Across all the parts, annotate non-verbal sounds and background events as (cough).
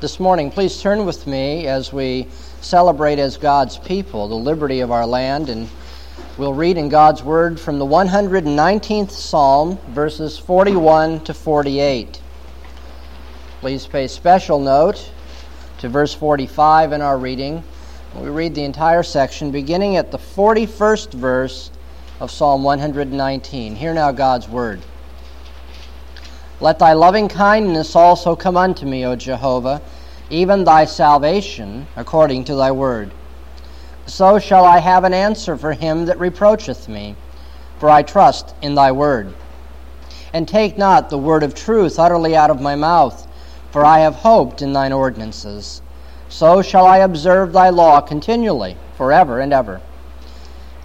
this morning, please turn with me as we celebrate as God's people the liberty of our land. And we'll read in God's Word from the 119th Psalm, verses 41 to 48. Please pay special note to verse 45 in our reading. We read the entire section beginning at the 41st verse of Psalm 119. Hear now God's Word. Let thy loving kindness also come unto me, O Jehovah, even thy salvation, according to thy word. So shall I have an answer for him that reproacheth me, for I trust in thy word. And take not the word of truth utterly out of my mouth, for I have hoped in thine ordinances. So shall I observe thy law continually, forever and ever.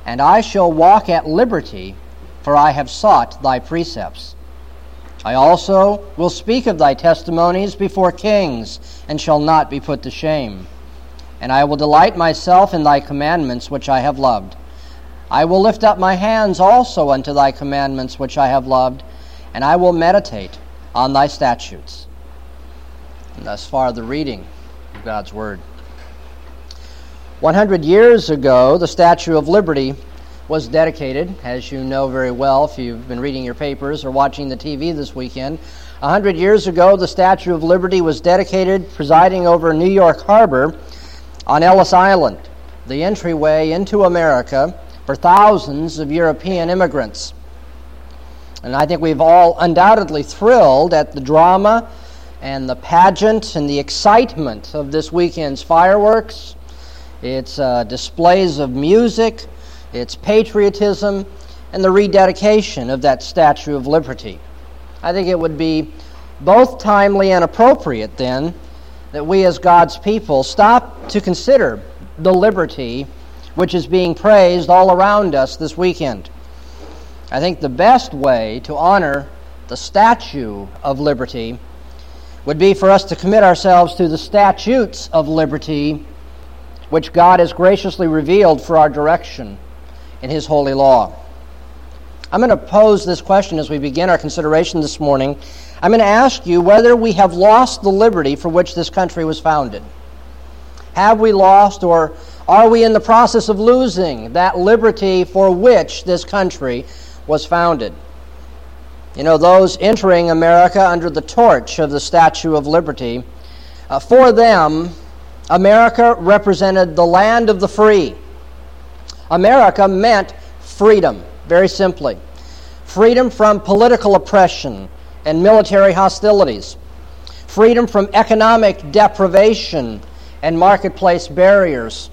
And I shall walk at liberty, for I have sought thy precepts. I also will speak of thy testimonies before kings, and shall not be put to shame. And I will delight myself in thy commandments which I have loved. I will lift up my hands also unto thy commandments which I have loved, and I will meditate on thy statutes. And thus far, the reading of God's Word. 100 years ago, the Statue of Liberty was dedicated, as you know very well if you've been reading your papers or watching the TV this weekend. A hundred years ago, the Statue of Liberty was dedicated, presiding over New York Harbor on Ellis Island, the entryway into America for thousands of European immigrants. And I think we've all undoubtedly thrilled at the drama and the pageant and the excitement of this weekend's fireworks, its uh, displays of music, its patriotism, and the rededication of that Statue of Liberty. I think it would be both timely and appropriate then that we as God's people stop to consider the liberty which is being praised all around us this weekend. I think the best way to honor the statue of liberty would be for us to commit ourselves to the statutes of liberty which God has graciously revealed for our direction in His holy law. I'm going to pose this question as we begin our consideration this morning. I'm going to ask you whether we have lost the liberty for which this country was founded. Have we lost, or are we in the process of losing that liberty for which this country was founded? You know, those entering America under the torch of the Statue of Liberty, uh, for them, America represented the land of the free America meant freedom, very simply. Freedom from political oppression and military hostilities. Freedom from economic deprivation and marketplace barriers.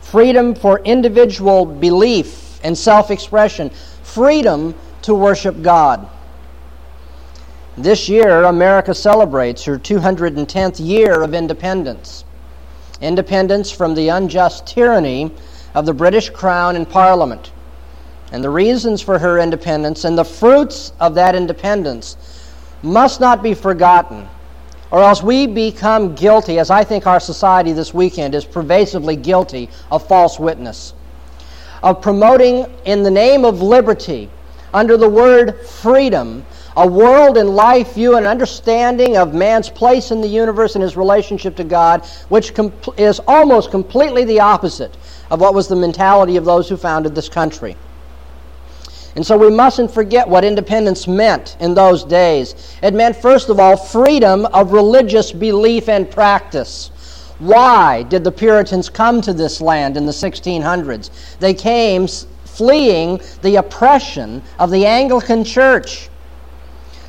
Freedom for individual belief and self expression. Freedom to worship God. This year, America celebrates her 210th year of independence. Independence from the unjust tyranny of the British Crown and Parliament, and the reasons for her independence and the fruits of that independence must not be forgotten, or else we become guilty, as I think our society this weekend is pervasively guilty of false witness, of promoting in the name of liberty, under the word freedom, a world and life view and understanding of man's place in the universe and his relationship to God, which is almost completely the opposite of what was the mentality of those who founded this country. And so we mustn't forget what independence meant in those days. It meant, first of all, freedom of religious belief and practice. Why did the Puritans come to this land in the 1600s? They came fleeing the oppression of the Anglican Church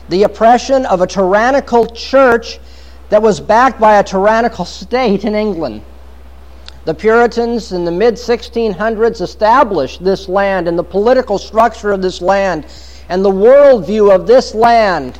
the oppression of a tyrannical church that was backed by a tyrannical (laughs) state in England. The Puritans in the mid 1600s established this land and the political structure of this land and the worldview of this land.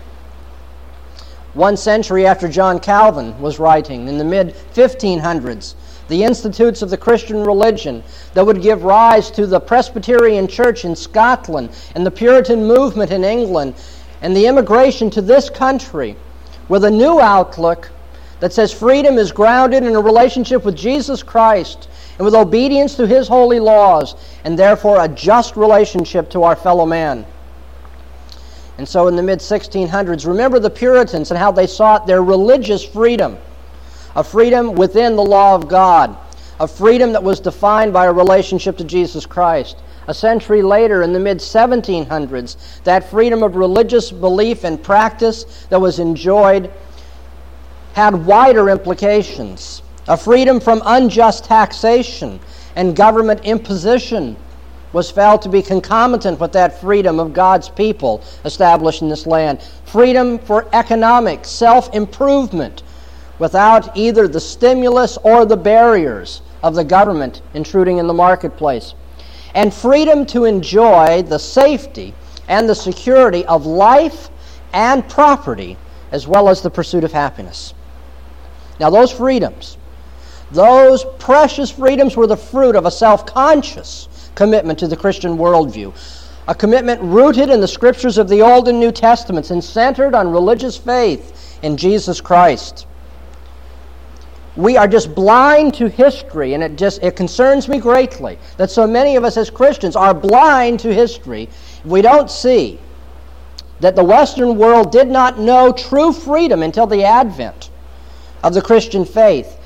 One century after John Calvin was writing, in the mid 1500s, the institutes of the Christian religion that would give rise to the Presbyterian Church in Scotland and the Puritan movement in England and the immigration to this country with a new outlook that says freedom is grounded in a relationship with Jesus Christ and with obedience to his holy laws, and therefore a just relationship to our fellow man. And so in the mid 1600s, remember the Puritans and how they sought their religious freedom a freedom within the law of God, a freedom that was defined by a relationship to Jesus Christ. A century later, in the mid 1700s, that freedom of religious belief and practice that was enjoyed had wider implications. A freedom from unjust taxation and government imposition was felt to be concomitant with that freedom of God's people established in this land. Freedom for economic self improvement without either the stimulus or the barriers of the government intruding in the marketplace. And freedom to enjoy the safety and the security of life and property, as well as the pursuit of happiness. Now, those freedoms, those precious freedoms were the fruit of a self conscious commitment to the Christian worldview. A commitment rooted in the scriptures of the Old and New Testaments and centered on religious faith in Jesus Christ. We are just blind to history, and it just it concerns me greatly that so many of us as Christians are blind to history. We don't see that the Western world did not know true freedom until the advent of the Christian faith,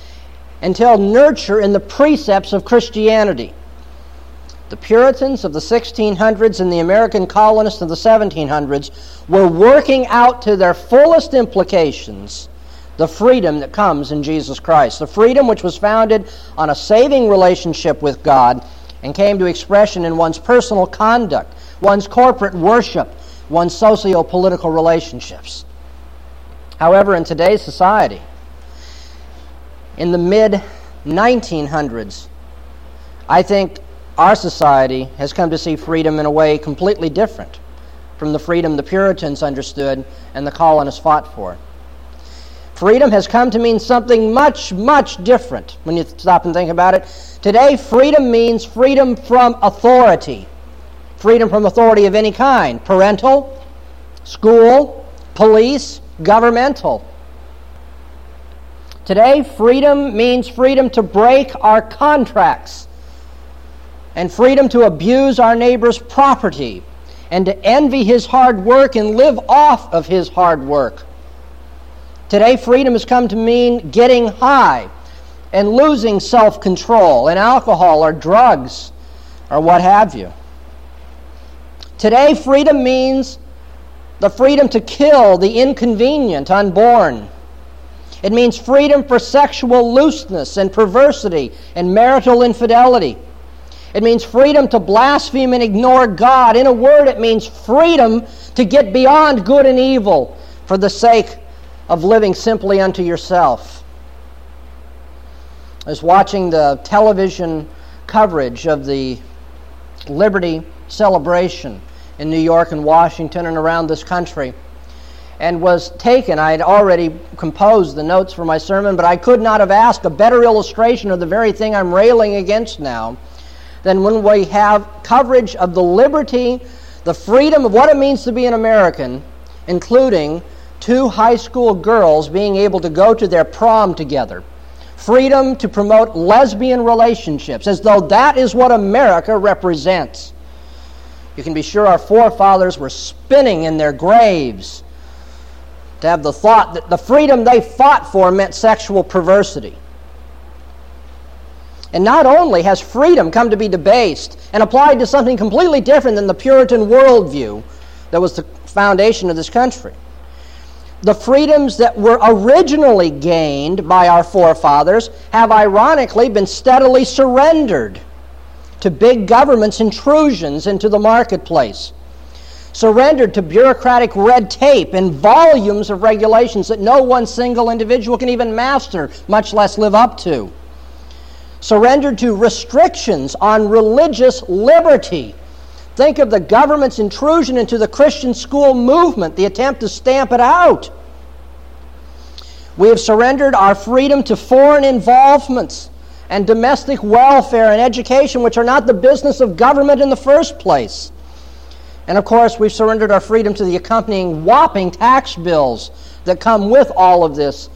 until nurture in the precepts of Christianity. The Puritans of the 1600s and the American colonists of the 1700s were working out to their fullest implications the freedom that comes in Jesus Christ. The freedom which was founded on a saving relationship with God and came to expression in one's personal conduct, one's corporate worship, one's socio political relationships. However, in today's society, in the mid 1900s, I think our society has come to see freedom in a way completely different from the freedom the Puritans understood and the colonists fought for. Freedom has come to mean something much, much different when you stop and think about it. Today, freedom means freedom from authority. Freedom from authority of any kind parental, school, police, governmental. Today, freedom means freedom to break our contracts and freedom to abuse our neighbor's property and to envy his hard work and live off of his hard work. Today, freedom has come to mean getting high and losing self control and alcohol or drugs or what have you. Today, freedom means the freedom to kill the inconvenient unborn. It means freedom for sexual looseness and perversity and marital infidelity. It means freedom to blaspheme and ignore God. In a word, it means freedom to get beyond good and evil for the sake of living simply unto yourself. I was watching the television coverage of the Liberty celebration in New York and Washington and around this country and was taken. I had already composed the notes for my sermon, but I could not have asked a better illustration of the very thing I'm railing against now than when we have coverage of the liberty, the freedom of what it means to be an American, including two high school girls being able to go to their prom together. Freedom to promote lesbian relationships, as though that is what America represents. You can be sure our forefathers were spinning in their graves to have the thought that the freedom they fought for meant sexual perversity. And not only has freedom come to be debased and applied to something completely different than the Puritan worldview that was the foundation of this country, the freedoms that were originally gained by our forefathers have ironically been steadily surrendered to big government's intrusions into the marketplace, surrendered to bureaucratic red tape and volumes of regulations that no one single individual can even master, much less live up to surrendered to restrictions on religious liberty. Think of the government's intrusion into the Christian school movement, the attempt to stamp it out. We have surrendered our freedom to foreign involvements and domestic welfare and education, which are not the business of government in the first place. And of course, we've surrendered our freedom to the accompanying whopping tax bills that come with all of this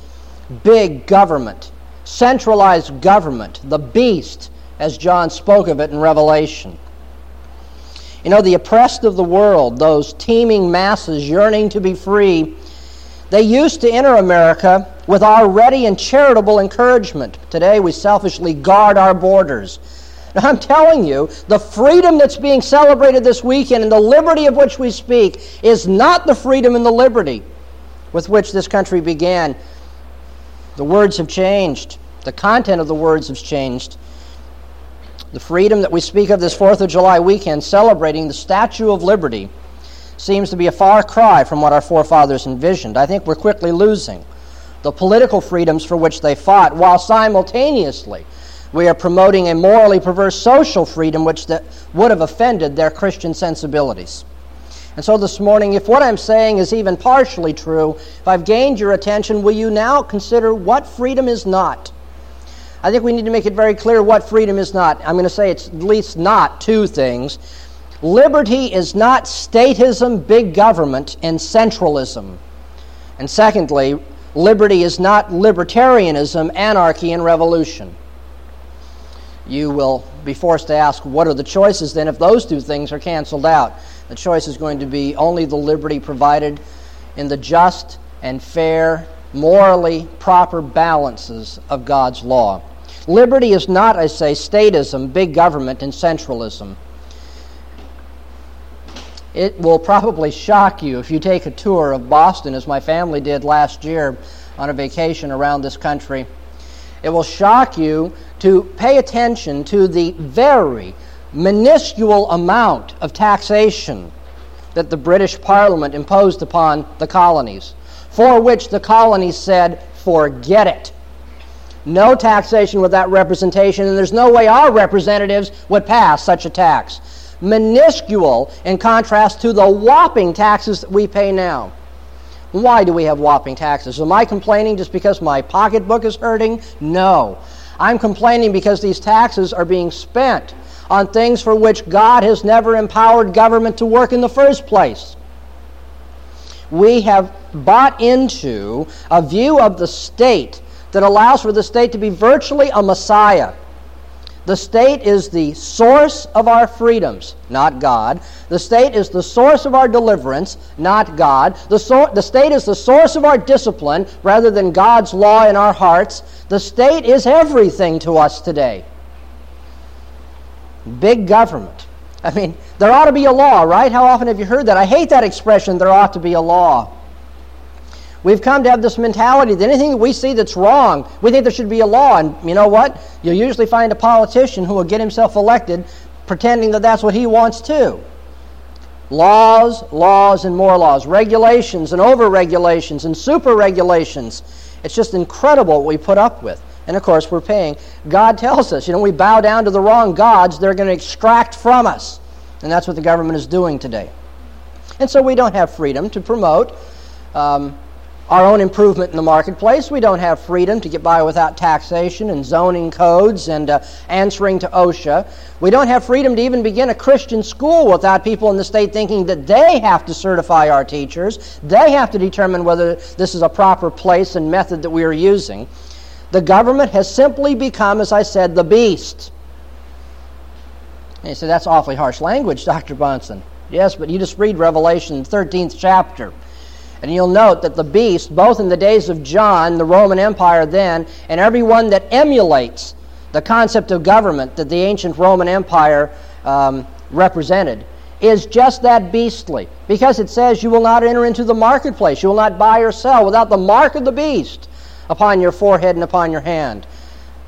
big government centralized government, the beast, as John spoke of it in Revelation. You know, the oppressed of the world, those teeming masses yearning to be free, they used to enter America with our ready and charitable encouragement. Today we selfishly guard our borders. Now, I'm telling you, the freedom that's being celebrated this weekend and the liberty of which we speak is not the freedom and the liberty with which this country began. The words have changed, the content of the words has changed. The freedom that we speak of this 4th of July weekend, celebrating the Statue of Liberty, seems to be a far cry from what our forefathers envisioned. I think we're quickly losing the political freedoms for which they fought, while simultaneously we are promoting a morally perverse social freedom which would have offended their Christian sensibilities. And so this morning, if what I'm saying is even partially true, if I've gained your attention, will you now consider what freedom is not? I think we need to make it very clear what freedom is not. I'm going to say it's at least not two things. Liberty is not statism, big government, and centralism. And secondly, liberty is not libertarianism, anarchy, and revolution. You will be forced to ask, what are the choices then if those two things are canceled out? The choice is going to be only the liberty provided in the just and fair, morally proper balances of God's law. Liberty is not, I say, statism, big government, and centralism. It will probably shock you if you take a tour of Boston, as my family did last year on a vacation around this country. It will shock you to pay attention to the very minuscule amount of taxation that the British Parliament imposed upon the colonies, for which the colonies said, forget it no taxation without representation, and there's no way our representatives would pass such a tax. Minuscule in contrast to the whopping taxes that we pay now. Why do we have whopping taxes? Am I complaining just because my pocketbook is hurting? No. I'm complaining because these taxes are being spent on things for which God has never empowered government to work in the first place. We have bought into a view of the state that allows for the state to be virtually a messiah. The state is the source of our freedoms, not God. The state is the source of our deliverance, not God. The, so- the state is the source of our discipline rather than God's law in our hearts. The state is everything to us today. Big government. I mean, there ought to be a law, right? How often have you heard that? I hate that expression, there ought to be a law. We've come to have this mentality that anything that we see that's wrong, we think there should be a law. And you know what? You'll usually find a politician who will get himself elected pretending that that's what he wants too. Laws, laws, and more laws. Regulations and over regulations and super regulations. It's just incredible what we put up with. And of course, we're paying. God tells us, you know, we bow down to the wrong gods, they're going to extract from us. And that's what the government is doing today. And so we don't have freedom to promote um, our own improvement in the marketplace. We don't have freedom to get by without taxation and zoning codes and uh, answering to OSHA. We don't have freedom to even begin a Christian school without people in the state thinking that they have to certify our teachers. They have to determine whether this is a proper place and method that we are using. The government has simply become, as I said, the beast. And you say, that's awfully harsh language, (laughs) Dr. Bahnsen. Yes, but you just read Revelation 13th chapter. And you'll note that the beast, both in the days of John, the Roman Empire then, and everyone that emulates the concept of government that the ancient Roman Empire um, represented, is just that beastly. Because it says, You will not enter into the marketplace, you will not buy or sell without the mark of the beast upon your forehead and upon your hand.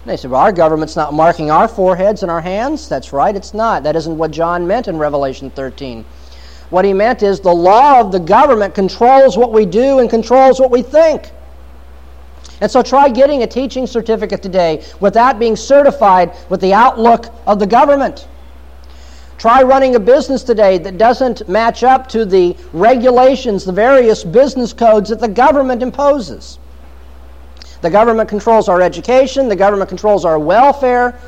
And they said, Well, our government's not marking our foreheads and our hands. That's right, it's not. That isn't what John meant in Revelation 13. What he meant is the law of the government controls what we do and controls what we think. And so try getting a teaching certificate today without being certified with the outlook of the government. Try running a business today that doesn't match up to the regulations, the various business codes that the government imposes. The government controls our education, the government controls our welfare,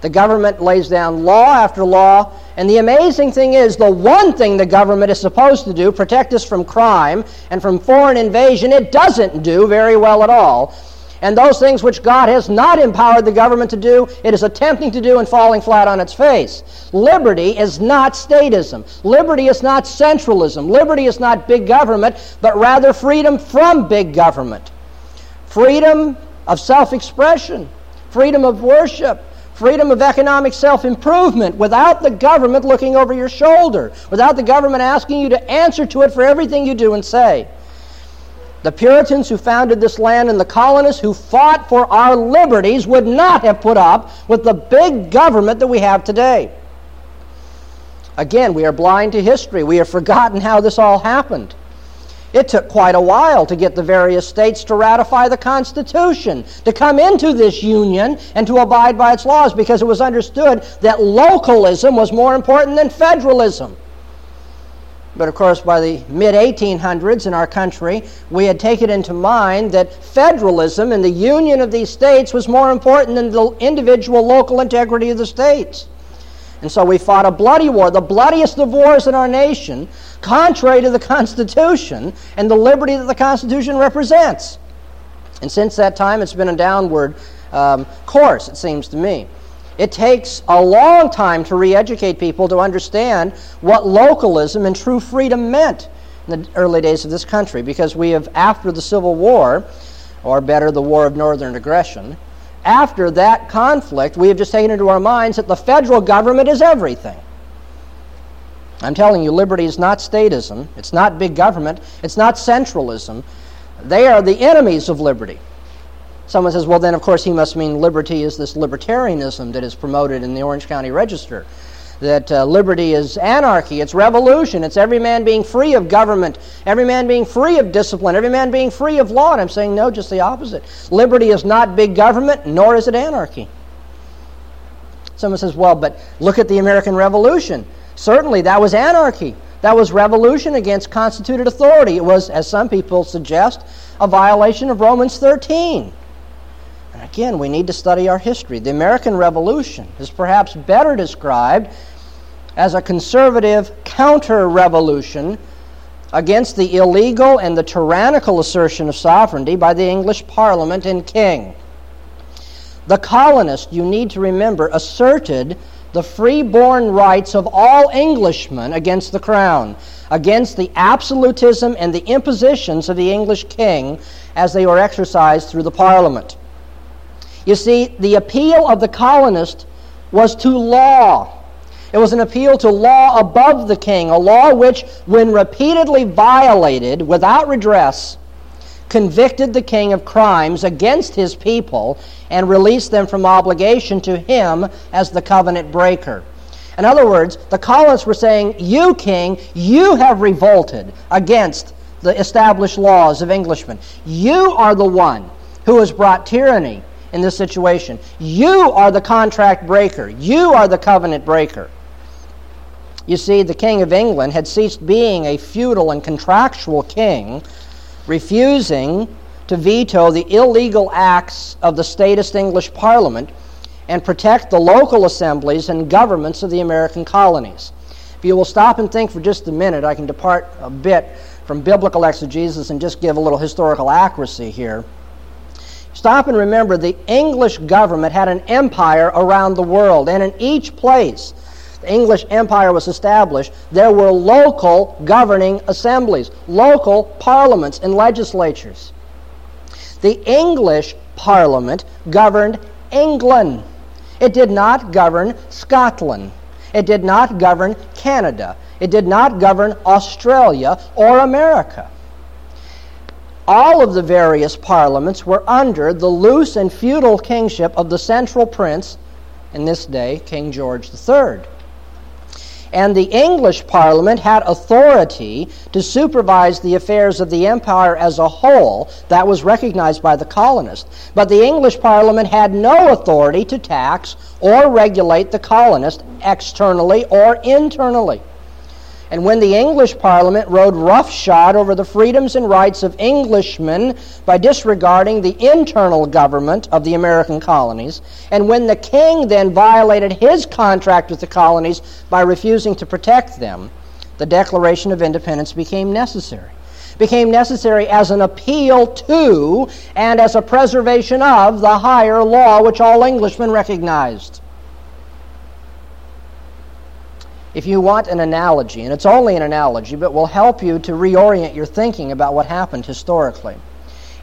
the government lays down law after law. And the amazing thing is, the one thing the government is supposed to do, protect us from crime and from foreign invasion, it doesn't do very well at all. And those things which God has not empowered the government to do, it is attempting to do and falling flat on its face. Liberty is not statism. Liberty is not centralism. Liberty is not big government, but rather freedom from big government freedom of self expression, freedom of worship, freedom of economic self improvement without the government looking over your shoulder, without the government asking you to answer to it for everything you do and say. The Puritans who founded this land and the colonists who fought for our liberties would not have put up with the big government that we have today. Again, we are blind to history. We have forgotten how this all happened. It took quite a while to get the various states to ratify the Constitution, to come into this union, and to abide by its laws because it was understood that localism was more important than federalism. But of course, by the mid 1800s in our country, we had taken into mind that federalism and the union of these states was more important than the individual local integrity of the states. And so we fought a bloody war, the bloodiest of wars in our nation, contrary to the Constitution and the liberty that the Constitution represents. And since that time, it's been a downward um, course, it seems to me. It takes a long time to re educate people to understand what localism and true freedom meant in the early days of this country because we have, after the Civil War, or better, the War of Northern Aggression, after that conflict, we have just taken into our minds that the federal government is everything. I'm telling you, liberty is not statism, it's not big government, it's not centralism. They are the enemies of liberty. Someone says, well, then, of course, he must mean liberty is this libertarianism that is promoted in the Orange County Register that uh, liberty is anarchy, it's revolution, it's every man being free of government, every man being free of discipline, every man being free of law. And I'm saying no, just the opposite. Liberty is not big government, nor is it anarchy. Someone says, well, but look at the American Revolution. Certainly, that was anarchy. That was revolution against constituted authority. It was, as some people suggest, a violation of Romans 13. And again, we need to study our history. The American Revolution is perhaps better described as a conservative counter revolution against the illegal and the tyrannical assertion of sovereignty by the English Parliament and King. The colonists, you need to remember, asserted the free-born rights of all Englishmen against the crown, against the absolutism and the impositions of the English king as they were exercised through the Parliament. You see, the appeal of the colonist was to law. It was an appeal to law above the king, a law which, when repeatedly violated without redress, convicted the king of crimes against his people and released them from obligation to him as the covenant breaker. In other words, the colonists were saying, You, king, you have revolted against the established laws of Englishmen. You are the one who has brought tyranny in this situation. You are the contract breaker, you are the covenant breaker. You see, the King of England had ceased being a feudal and contractual king, refusing to veto the illegal acts of the statist English Parliament and protect the local assemblies and governments of the American colonies. If you will stop and think for just a minute, I can depart a bit from biblical exegesis and just give a little historical accuracy here. Stop and remember the English government had an empire around the world, and in each place the English empire was established, there were local governing assemblies, local parliaments and legislatures. The English parliament governed England. It did not govern Scotland. It did not govern Canada. It did not govern Australia or America all of the various parliaments were under the loose and feudal kingship of the central prince, in this day, King George III. And the English Parliament had authority to supervise the affairs of the empire as a whole. That was recognized by the colonists. But the English Parliament had no authority to tax or regulate the colonists externally or internally. And when the English Parliament rode roughshod over the freedoms and rights of Englishmen by disregarding the internal government of the American colonies, and when the king then violated his contract with the colonies by refusing to protect them, the Declaration of Independence became necessary. Became necessary as an appeal to and as a preservation of the higher law which all Englishmen recognized. If you want an analogy, and it's only an analogy, but will help you to reorient your thinking about what happened historically.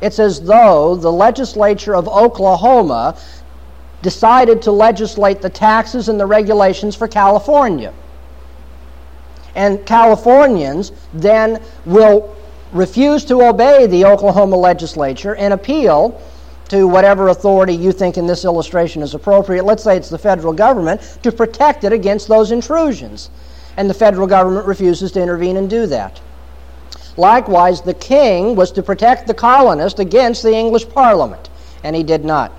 It's as though the legislature of Oklahoma decided to legislate the taxes and the regulations for California. And Californians then will refuse to obey the Oklahoma legislature and appeal to whatever authority you think in this illustration is appropriate. Let's say it's the federal government to protect it against those intrusions. And the federal government refuses to intervene and do that. Likewise, the king was to protect the colonists against the English parliament, and he did not.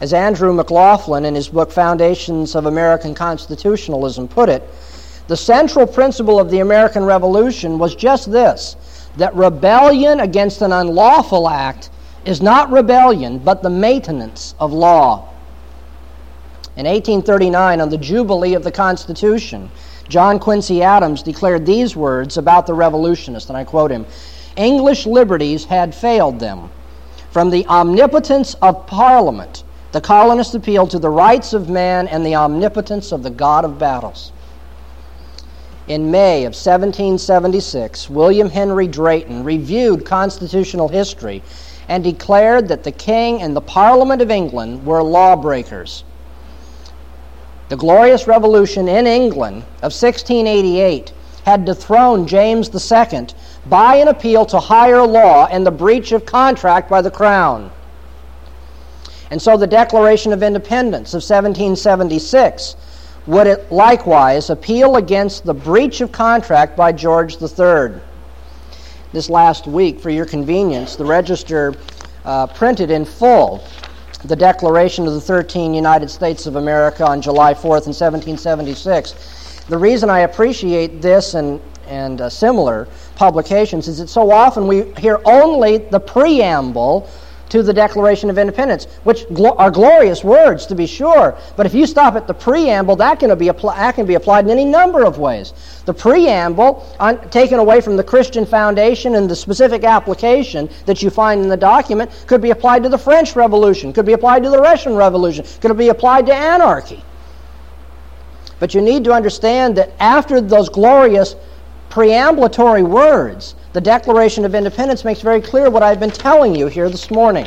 As Andrew McLaughlin in his book Foundations of American Constitutionalism put it, the central principle of the American Revolution was just this that rebellion against an unlawful act is not rebellion, but the maintenance of law. In 1839, on the Jubilee of the Constitution, John Quincy Adams declared these words about the revolutionists, and I quote him English liberties had failed them. From the omnipotence of Parliament, the colonists appealed to the rights of man and the omnipotence of the God of battles. In May of 1776, William Henry Drayton reviewed constitutional history and declared that the King and the Parliament of England were lawbreakers. The Glorious Revolution in England of 1688 had dethroned James II by an appeal to higher law and the breach of contract by the Crown. And so the Declaration of Independence of 1776 would likewise appeal against the breach of contract by George III. This last week, for your convenience, the Register uh, printed in full the Declaration of the 13 United States of America on July 4th in 1776. The reason I appreciate this and, and uh, similar publications is that so often we hear only the preamble to the Declaration of Independence, which are glorious words to be sure. But if you stop at the preamble, that can be, that can be applied in any number of ways. The preamble, on, taken away from the Christian foundation and the specific application that you find in the document, could be applied to the French Revolution, could be applied to the Russian Revolution, could be applied to anarchy. But you need to understand that after those glorious preambulatory words, the Declaration of Independence makes very clear what I've been telling you here this morning.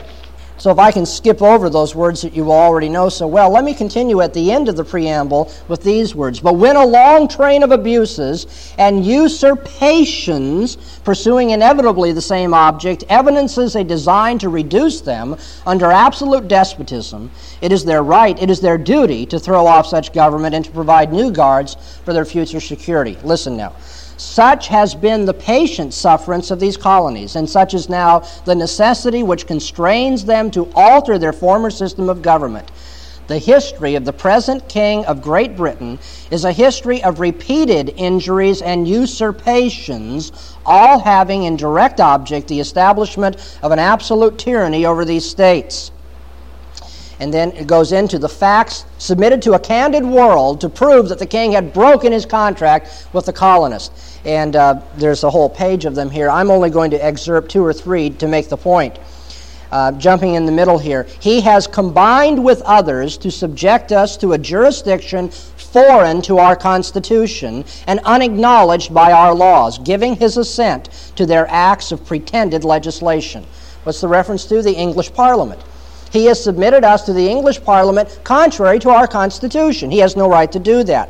So, if I can skip over those words that you already know so well, let me continue at the end of the preamble with these words. But when a long train of abuses and usurpations, pursuing inevitably the same object, evidences a design to reduce them under absolute despotism, it is their right, it is their duty to throw off such government and to provide new guards for their future security. Listen now. Such has been the patient sufferance of these colonies, and such is now the necessity which constrains them to alter their former system of government. The history of the present King of Great Britain is a history of repeated injuries and usurpations, all having in direct object the establishment of an absolute tyranny over these states and then it goes into the facts submitted to a candid world to prove that the king had broken his contract with the colonists. And uh, there's a whole page of them here. I'm only going to excerpt two or three to make the point. Uh, jumping in the middle here, he has combined with others to subject us to a jurisdiction foreign to our Constitution and unacknowledged by our laws, giving his assent to their acts of pretended legislation. What's the reference to? The English Parliament. He has submitted us to the English Parliament contrary to our Constitution. He has no right to do that.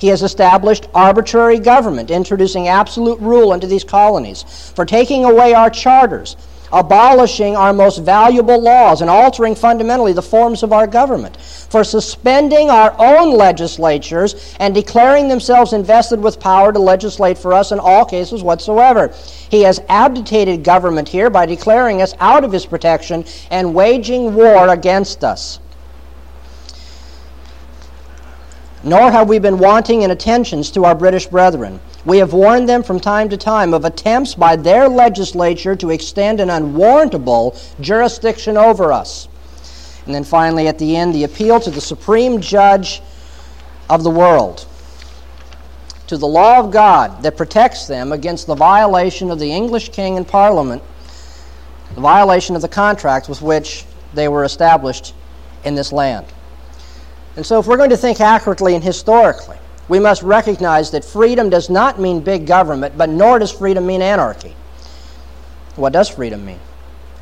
He has established arbitrary government, introducing absolute rule into these colonies, for taking away our charters, abolishing our most valuable laws and altering fundamentally the forms of our government, for suspending our own legislatures and declaring themselves invested with power to legislate for us in all cases whatsoever. He has abdicated government here by declaring us out of his protection and waging war against us. Nor have we been wanting in attentions to our British brethren. We have warned them from time to time of attempts by their legislature to extend an unwarrantable jurisdiction over us. And then finally, at the end, the appeal to the supreme judge of the world, to the law of God that protects them against the violation of the English king and parliament, the violation of the contract with which they were established in this land. And so, if we're going to think accurately and historically, we must recognize that freedom does not mean big government, but nor does freedom mean anarchy. What does freedom mean?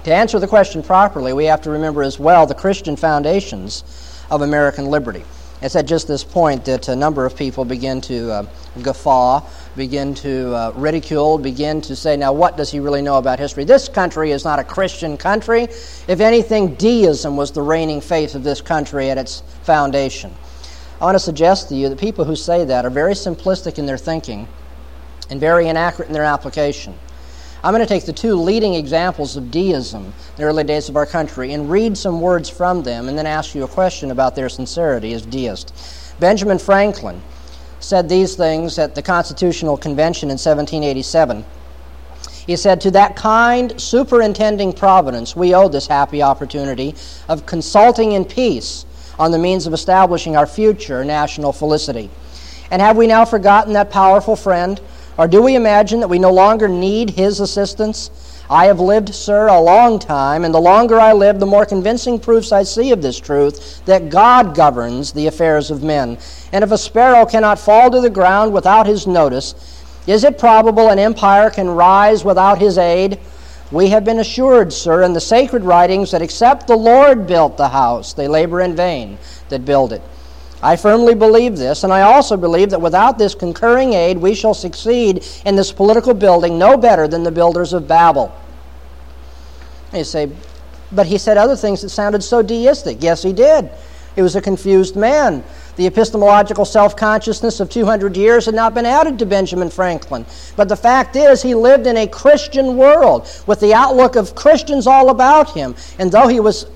To answer the question properly, we have to remember as well the Christian foundations of American liberty. It's at just this point that a number of people begin to uh, guffaw, begin to uh, ridicule, begin to say, now what does he really know about history? This country is not a Christian country. If anything, deism was the reigning faith of this country at its foundation. I want to suggest to you that people who say that are very simplistic in their thinking and very inaccurate in their application. I'm going to take the two leading examples of deism in the early days of our country and read some words from them and then ask you a question about their sincerity as deists. Benjamin Franklin said these things at the Constitutional Convention in 1787. He said, To that kind, superintending providence, we owe this happy opportunity of consulting in peace on the means of establishing our future national felicity. And have we now forgotten that powerful friend? Or do we imagine that we no longer need his assistance? I have lived, sir, a long time, and the longer I live, the more convincing proofs I see of this truth that God governs the affairs of men. And if a sparrow cannot fall to the ground without his notice, is it probable an empire can rise without his aid? We have been assured, sir, in the sacred writings that except the Lord built the house, they labor in vain that build it. I firmly believe this, and I also believe that without this concurring aid, we shall succeed in this political building no better than the builders of Babel. You say, but he said other things that sounded so deistic. Yes, he did. He was a confused man. The epistemological self consciousness of 200 years had not been added to Benjamin Franklin. But the fact is, he lived in a Christian world with the outlook of Christians all about him. And though he was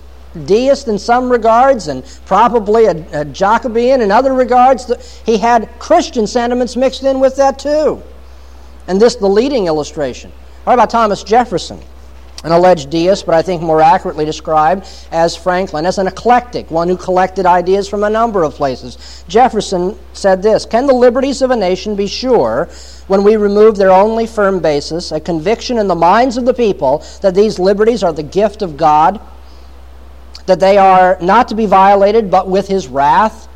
deist in some regards and probably a, a Jacobin in other regards. He had Christian sentiments mixed in with that too. And this the leading illustration. What about Thomas Jefferson? An alleged deist, but I think more accurately described as Franklin, as an eclectic, one who collected ideas from a number of places. Jefferson said this Can the liberties of a nation be sure when we remove their only firm basis, a conviction in the minds of the people that these liberties are the gift of God? that they are not to be violated but with his wrath.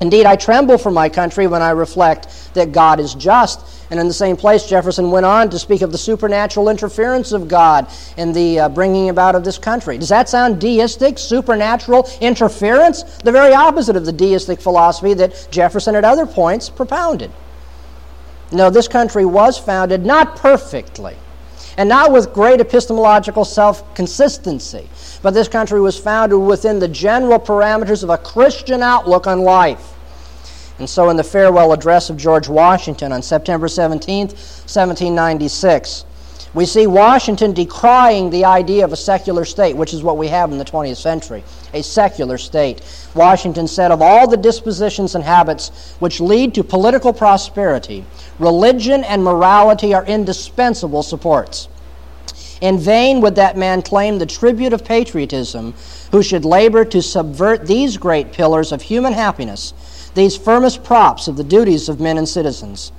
Indeed, I tremble for my country when I reflect that God is just. And in the same place, Jefferson went on to speak of the supernatural interference of God in the uh, bringing about of this country. Does that sound deistic, supernatural interference? The very opposite of the deistic philosophy that Jefferson at other points propounded. No, this country was founded not perfectly and not with great epistemological self consistency, but this country was founded within the general parameters of a Christian outlook on life. And so, in the farewell address of George Washington on September 17, 1796, we see Washington decrying the idea of a secular state, which is what we have in the 20th century a secular state. Washington said, Of all the dispositions and habits which lead to political prosperity, religion and morality are indispensable supports. In vain would that man claim the tribute of patriotism who should labor to subvert these great pillars of human happiness, these firmest props of the duties of men and citizens.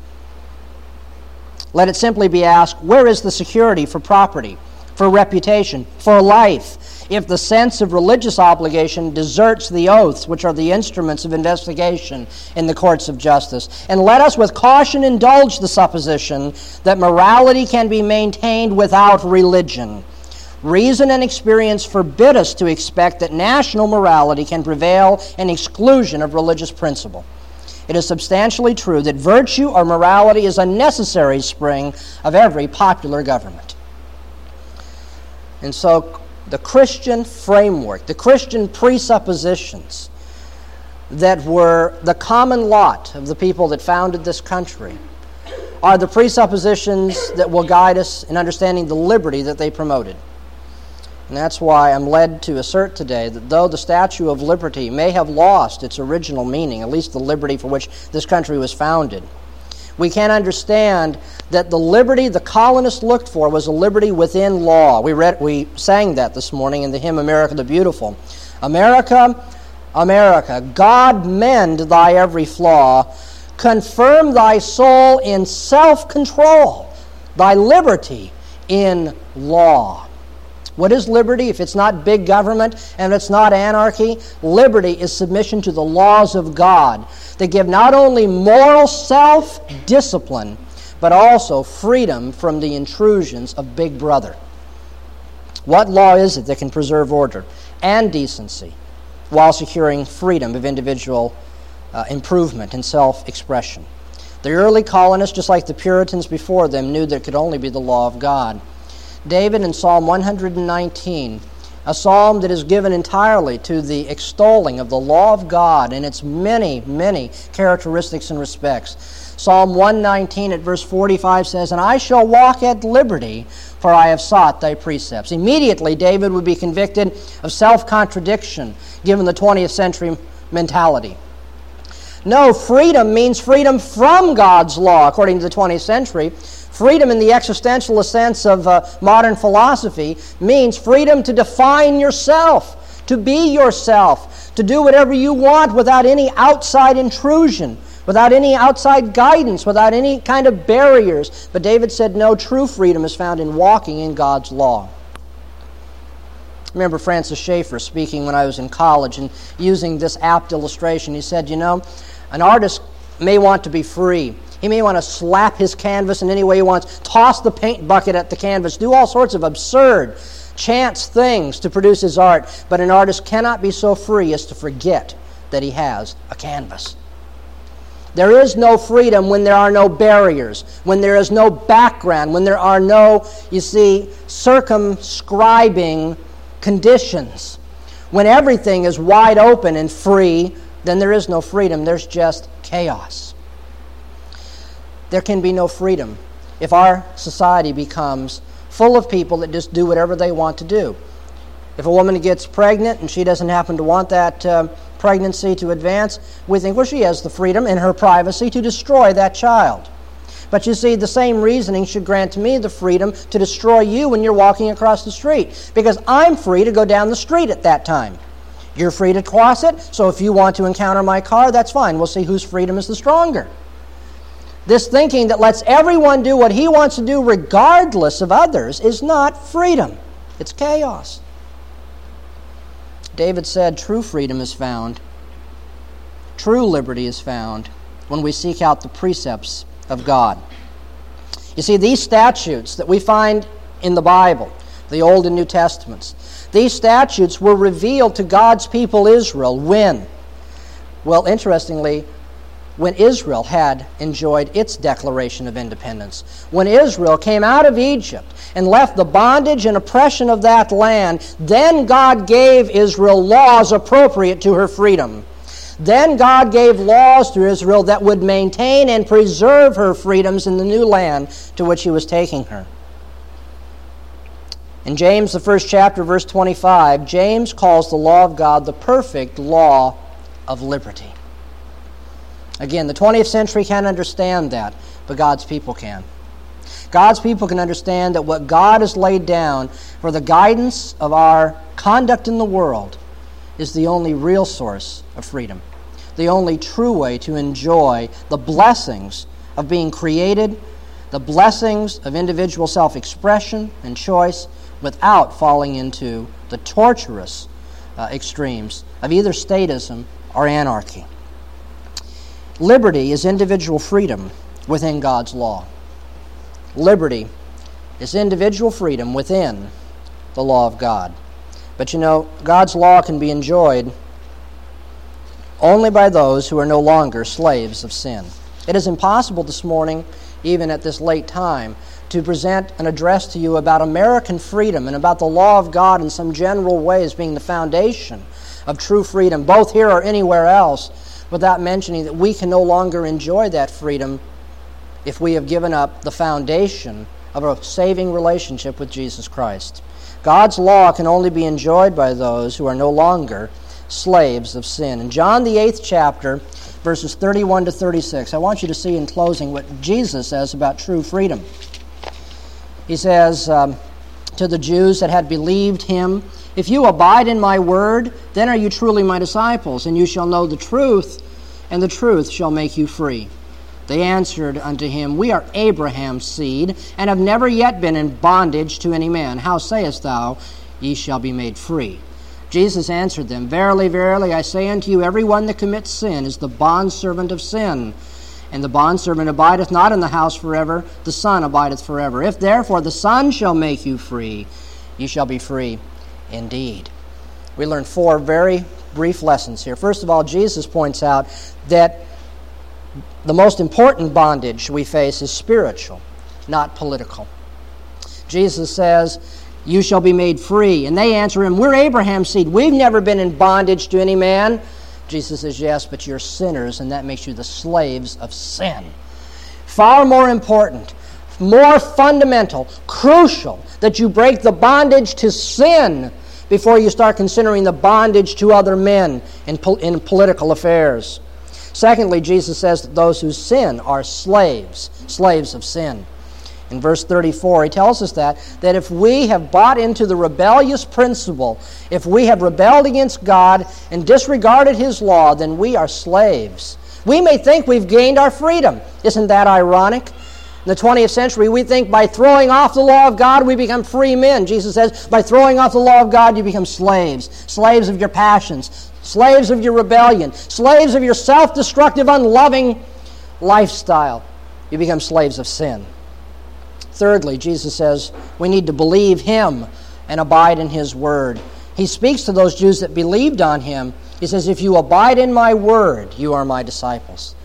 Let it simply be asked where is the security for property, for reputation, for life, if the sense of religious obligation deserts the oaths which are the instruments of investigation in the courts of justice? And let us with caution indulge the supposition that morality can be maintained without religion. Reason and experience forbid us to expect that national morality can prevail in exclusion of religious principle it is substantially true that virtue or morality is a necessary spring of every popular government. And so, the Christian framework, the Christian presuppositions that were the common lot of the people that founded this country are the presuppositions that will guide us in understanding the liberty that they promoted. And that's why I'm led to assert today that though the Statue of Liberty may have lost its original meaning, at least the liberty for which this country was founded, we can understand that the liberty the colonists looked for was a liberty within law. We, read, we sang that this morning in the hymn America the Beautiful. America, America, God mend thy every flaw, confirm thy soul in self control, thy liberty in law. What is liberty if it's not big government and it's not anarchy? Liberty is submission to the laws of God that give not only moral self discipline, but also freedom from the intrusions of Big Brother. What law is it that can preserve order and decency while securing freedom of individual uh, improvement and self expression? The early colonists, just like the Puritans before them, knew that it could only be the law of God. David in Psalm 119 a psalm that is given entirely to the extolling of the law of God and its many, many characteristics and respects. Psalm 119 at verse 45 says, And I shall walk at liberty, for I have sought thy precepts. Immediately, David would be convicted of self contradiction, given the 20th century mentality. No, freedom means freedom from God's law, according to the 20th century. Freedom, in the existentialist sense of uh, modern philosophy, means freedom to define yourself, to be yourself, to do whatever you want without any outside intrusion, without any outside guidance, without any kind of barriers. But David said, no, true freedom is found in walking in God's law. Remember Francis Schaeffer speaking when I was in college and using this apt illustration. He said, You know, an artist may want to be free. He may want to slap his canvas in any way he wants, toss the paint bucket at the canvas, do all sorts of absurd, chance things to produce his art. But an artist cannot be so free as to forget that he has a canvas. There is no freedom when there are no barriers, when there is no background, when there are no, you see, circumscribing conditions. When everything is wide open and free, then there is no freedom, there's just chaos there can be no freedom if our society becomes full of people that just do whatever they want to do. If a woman gets pregnant and she doesn't happen to want that uh, pregnancy to advance, we think, well, she has the freedom in her privacy to destroy that child. But you see, the same reasoning should grant me the freedom to destroy you when you're walking across the street, because I'm free to go down the street at that time. You're free to cross it, so if you want to encounter my car, that's fine. We'll see whose freedom is the stronger. This thinking that lets everyone do what he wants to do regardless of others is not freedom, it's chaos. David said true freedom is found, true liberty is found when we seek out the precepts of God. You see, these statutes that we find in the Bible, the Old and New Testaments, these statutes were revealed to God's people Israel when? Well, interestingly, when Israel had enjoyed its declaration of independence. When Israel came out of Egypt and left the bondage and oppression of that land, then God gave Israel laws appropriate to her freedom. Then God gave laws to Israel that would maintain and preserve her freedoms in the new land to which He was taking her. In James, the first chapter, verse 25, James calls the law of God the perfect law of liberty. Again, the 20th century can't understand that, but God's people can. God's people can understand that what God has laid down for the guidance of our conduct in the world is the only real source of freedom, the only true way to enjoy the blessings of being created, the blessings of individual self expression and choice without falling into the torturous uh, extremes of either statism or anarchy. Liberty is individual freedom within God's law. Liberty is individual freedom within the law of God. But you know, God's law can be enjoyed only by those who are no longer slaves of sin. It is impossible this morning, even at this late time, to present an address to you about American freedom and about the law of God in some general way as being the foundation of true freedom, both here or anywhere else without mentioning that we can no longer enjoy that freedom if we have given up the foundation of a saving relationship with Jesus Christ. God's law can only be enjoyed by those who are no longer slaves of sin. In John, the eighth chapter, verses 31 to 36, I want you to see in closing what Jesus says about true freedom. He says um, to the Jews that had believed him, if you abide in my word, then are you truly my disciples, and you shall know the truth, and the truth shall make you free. They answered unto him, We are Abraham's seed, and have never yet been in bondage to any man. How sayest thou, Ye shall be made free? Jesus answered them, Verily, verily, I say unto you, every one that commits sin is the bondservant of sin. And the bondservant abideth not in the house forever, the Son abideth forever. If therefore the Son shall make you free, ye shall be free indeed. We learn four very brief lessons here. First of all, Jesus points out that the most important bondage we face is spiritual, not political. Jesus says, You shall be made free. And they answer him, We're Abraham's seed. We've never been in bondage to any man. Jesus says, Yes, but you're sinners, and that makes you the slaves of sin. Far more important, more fundamental, crucial that you break the bondage to sin before you start considering the bondage to other men in, in political affairs. Secondly, Jesus says that those who sin are slaves, slaves of sin. In verse 34, he tells us that, that if we have bought into the rebellious principle, if we have rebelled against God and disregarded his law, then we are slaves. We may think we've gained our freedom. Isn't that ironic? In the 20th century, we think by throwing off the law of God, we become free men. Jesus says, by throwing off the law of God, you become slaves. Slaves of your passions, slaves of your rebellion, slaves of your self destructive, unloving lifestyle. You become slaves of sin. Thirdly, Jesus says we need to believe Him and abide in His Word. He speaks to those Jews that believed on Him. He says, If you abide in my Word, you are my disciples.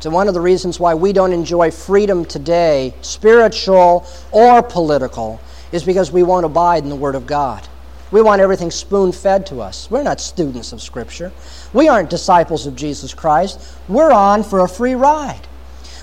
So, one of the reasons why we don't enjoy freedom today, spiritual or political, is because we won't abide in the Word of God. We want everything spoon fed to us. We're not students of Scripture. We aren't disciples of Jesus Christ. We're on for a free ride.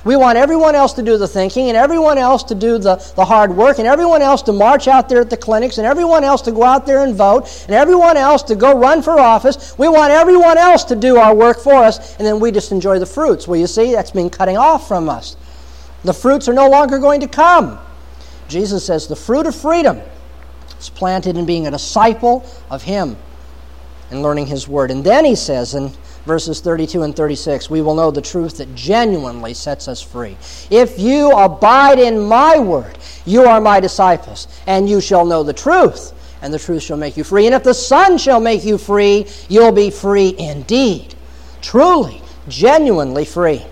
We want everyone else to do the thinking and everyone else to do the, the hard work and everyone else to march out there at the clinics and everyone else to go out there and vote and everyone else to go run for office. We want everyone else to do our work for us and then we just enjoy the fruits. Well, you see, that's been cutting off from us. The fruits are no longer going to come. Jesus says the fruit of freedom is planted in being a disciple of Him and learning His Word. And then He says in verses 32 and 36, we will know the truth that genuinely sets us free. If you abide in my word, you are my disciples, and you shall know the truth, and the truth shall make you free. And if the Son shall make you free, you'll be free indeed. Truly, genuinely free.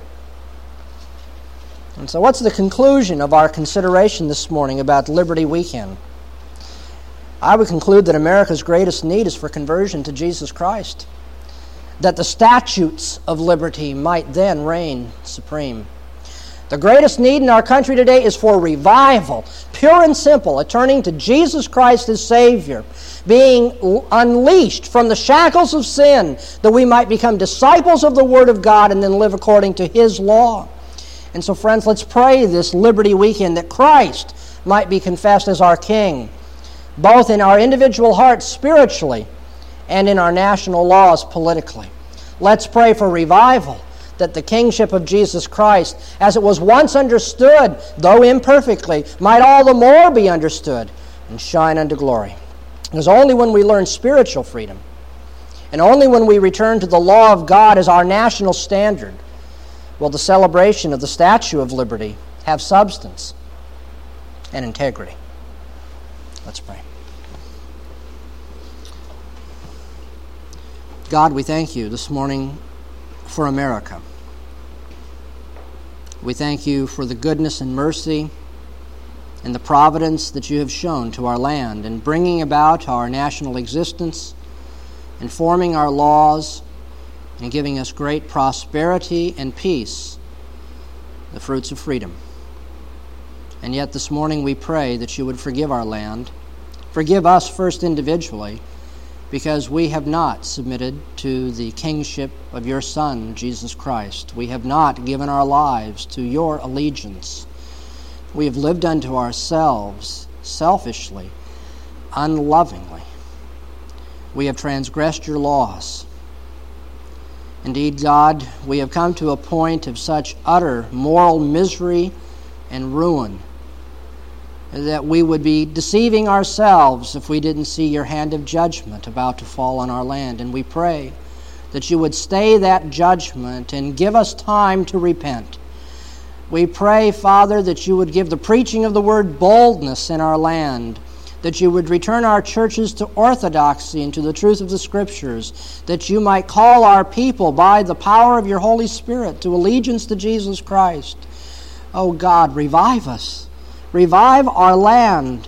And so, what's the conclusion of our consideration this morning about Liberty Weekend? I would conclude that America's greatest need is for conversion to Jesus Christ that the statutes of liberty might then reign supreme. The greatest need in our country today is for revival, pure and simple, a turning to Jesus Christ as Savior, being unleashed from the shackles of sin, that we might become disciples of the Word of God and then live according to His law. And so, friends, let's pray this Liberty Weekend that Christ might be confessed as our King, both in our individual hearts spiritually and in our national laws politically. Let's pray for revival, that the kingship of Jesus Christ, as it was once understood, though imperfectly, might all the more be understood and shine unto glory. Because only when we learn spiritual freedom, and only when we return to the law of God as our national standard, will the celebration of the Statue of Liberty have substance and integrity. Let's pray. God, we thank you this morning for America. We thank you for the goodness and mercy and the providence that you have shown to our land in bringing about our national existence, and forming our laws, and giving us great prosperity and peace, the fruits of freedom. And yet this morning we pray that you would forgive our land, forgive us first individually because we have not submitted to the kingship of your Son, Jesus Christ. We have not given our lives to your allegiance. We have lived unto ourselves selfishly, unlovingly. We have transgressed your laws. Indeed, God, we have come to a point of such utter moral misery and ruin that we would be deceiving ourselves if we didn't see your hand of judgment about to fall on our land. And we pray that you would stay that judgment and give us time to repent. We pray, Father, that you would give the preaching of the word boldness in our land, that you would return our churches to orthodoxy and to the truth of the Scriptures, that you might call our people by the power of your Holy Spirit to allegiance to Jesus Christ. Oh God, revive us Revive our land.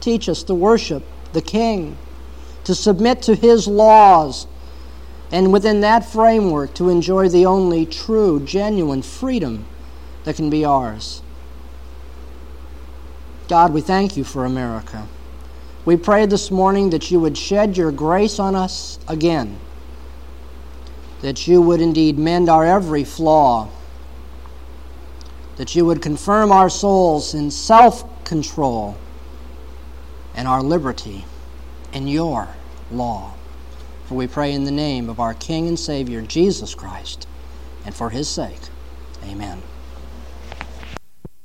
Teach us to worship the King, to submit to his laws, and within that framework to enjoy the only true, genuine freedom that can be ours. God, we thank you for America. We pray this morning that you would shed your grace on us again, that you would indeed mend our every flaw, that you would confirm our souls in self control and our liberty in your law. For we pray in the name of our King and Savior, Jesus Christ, and for his sake. Amen.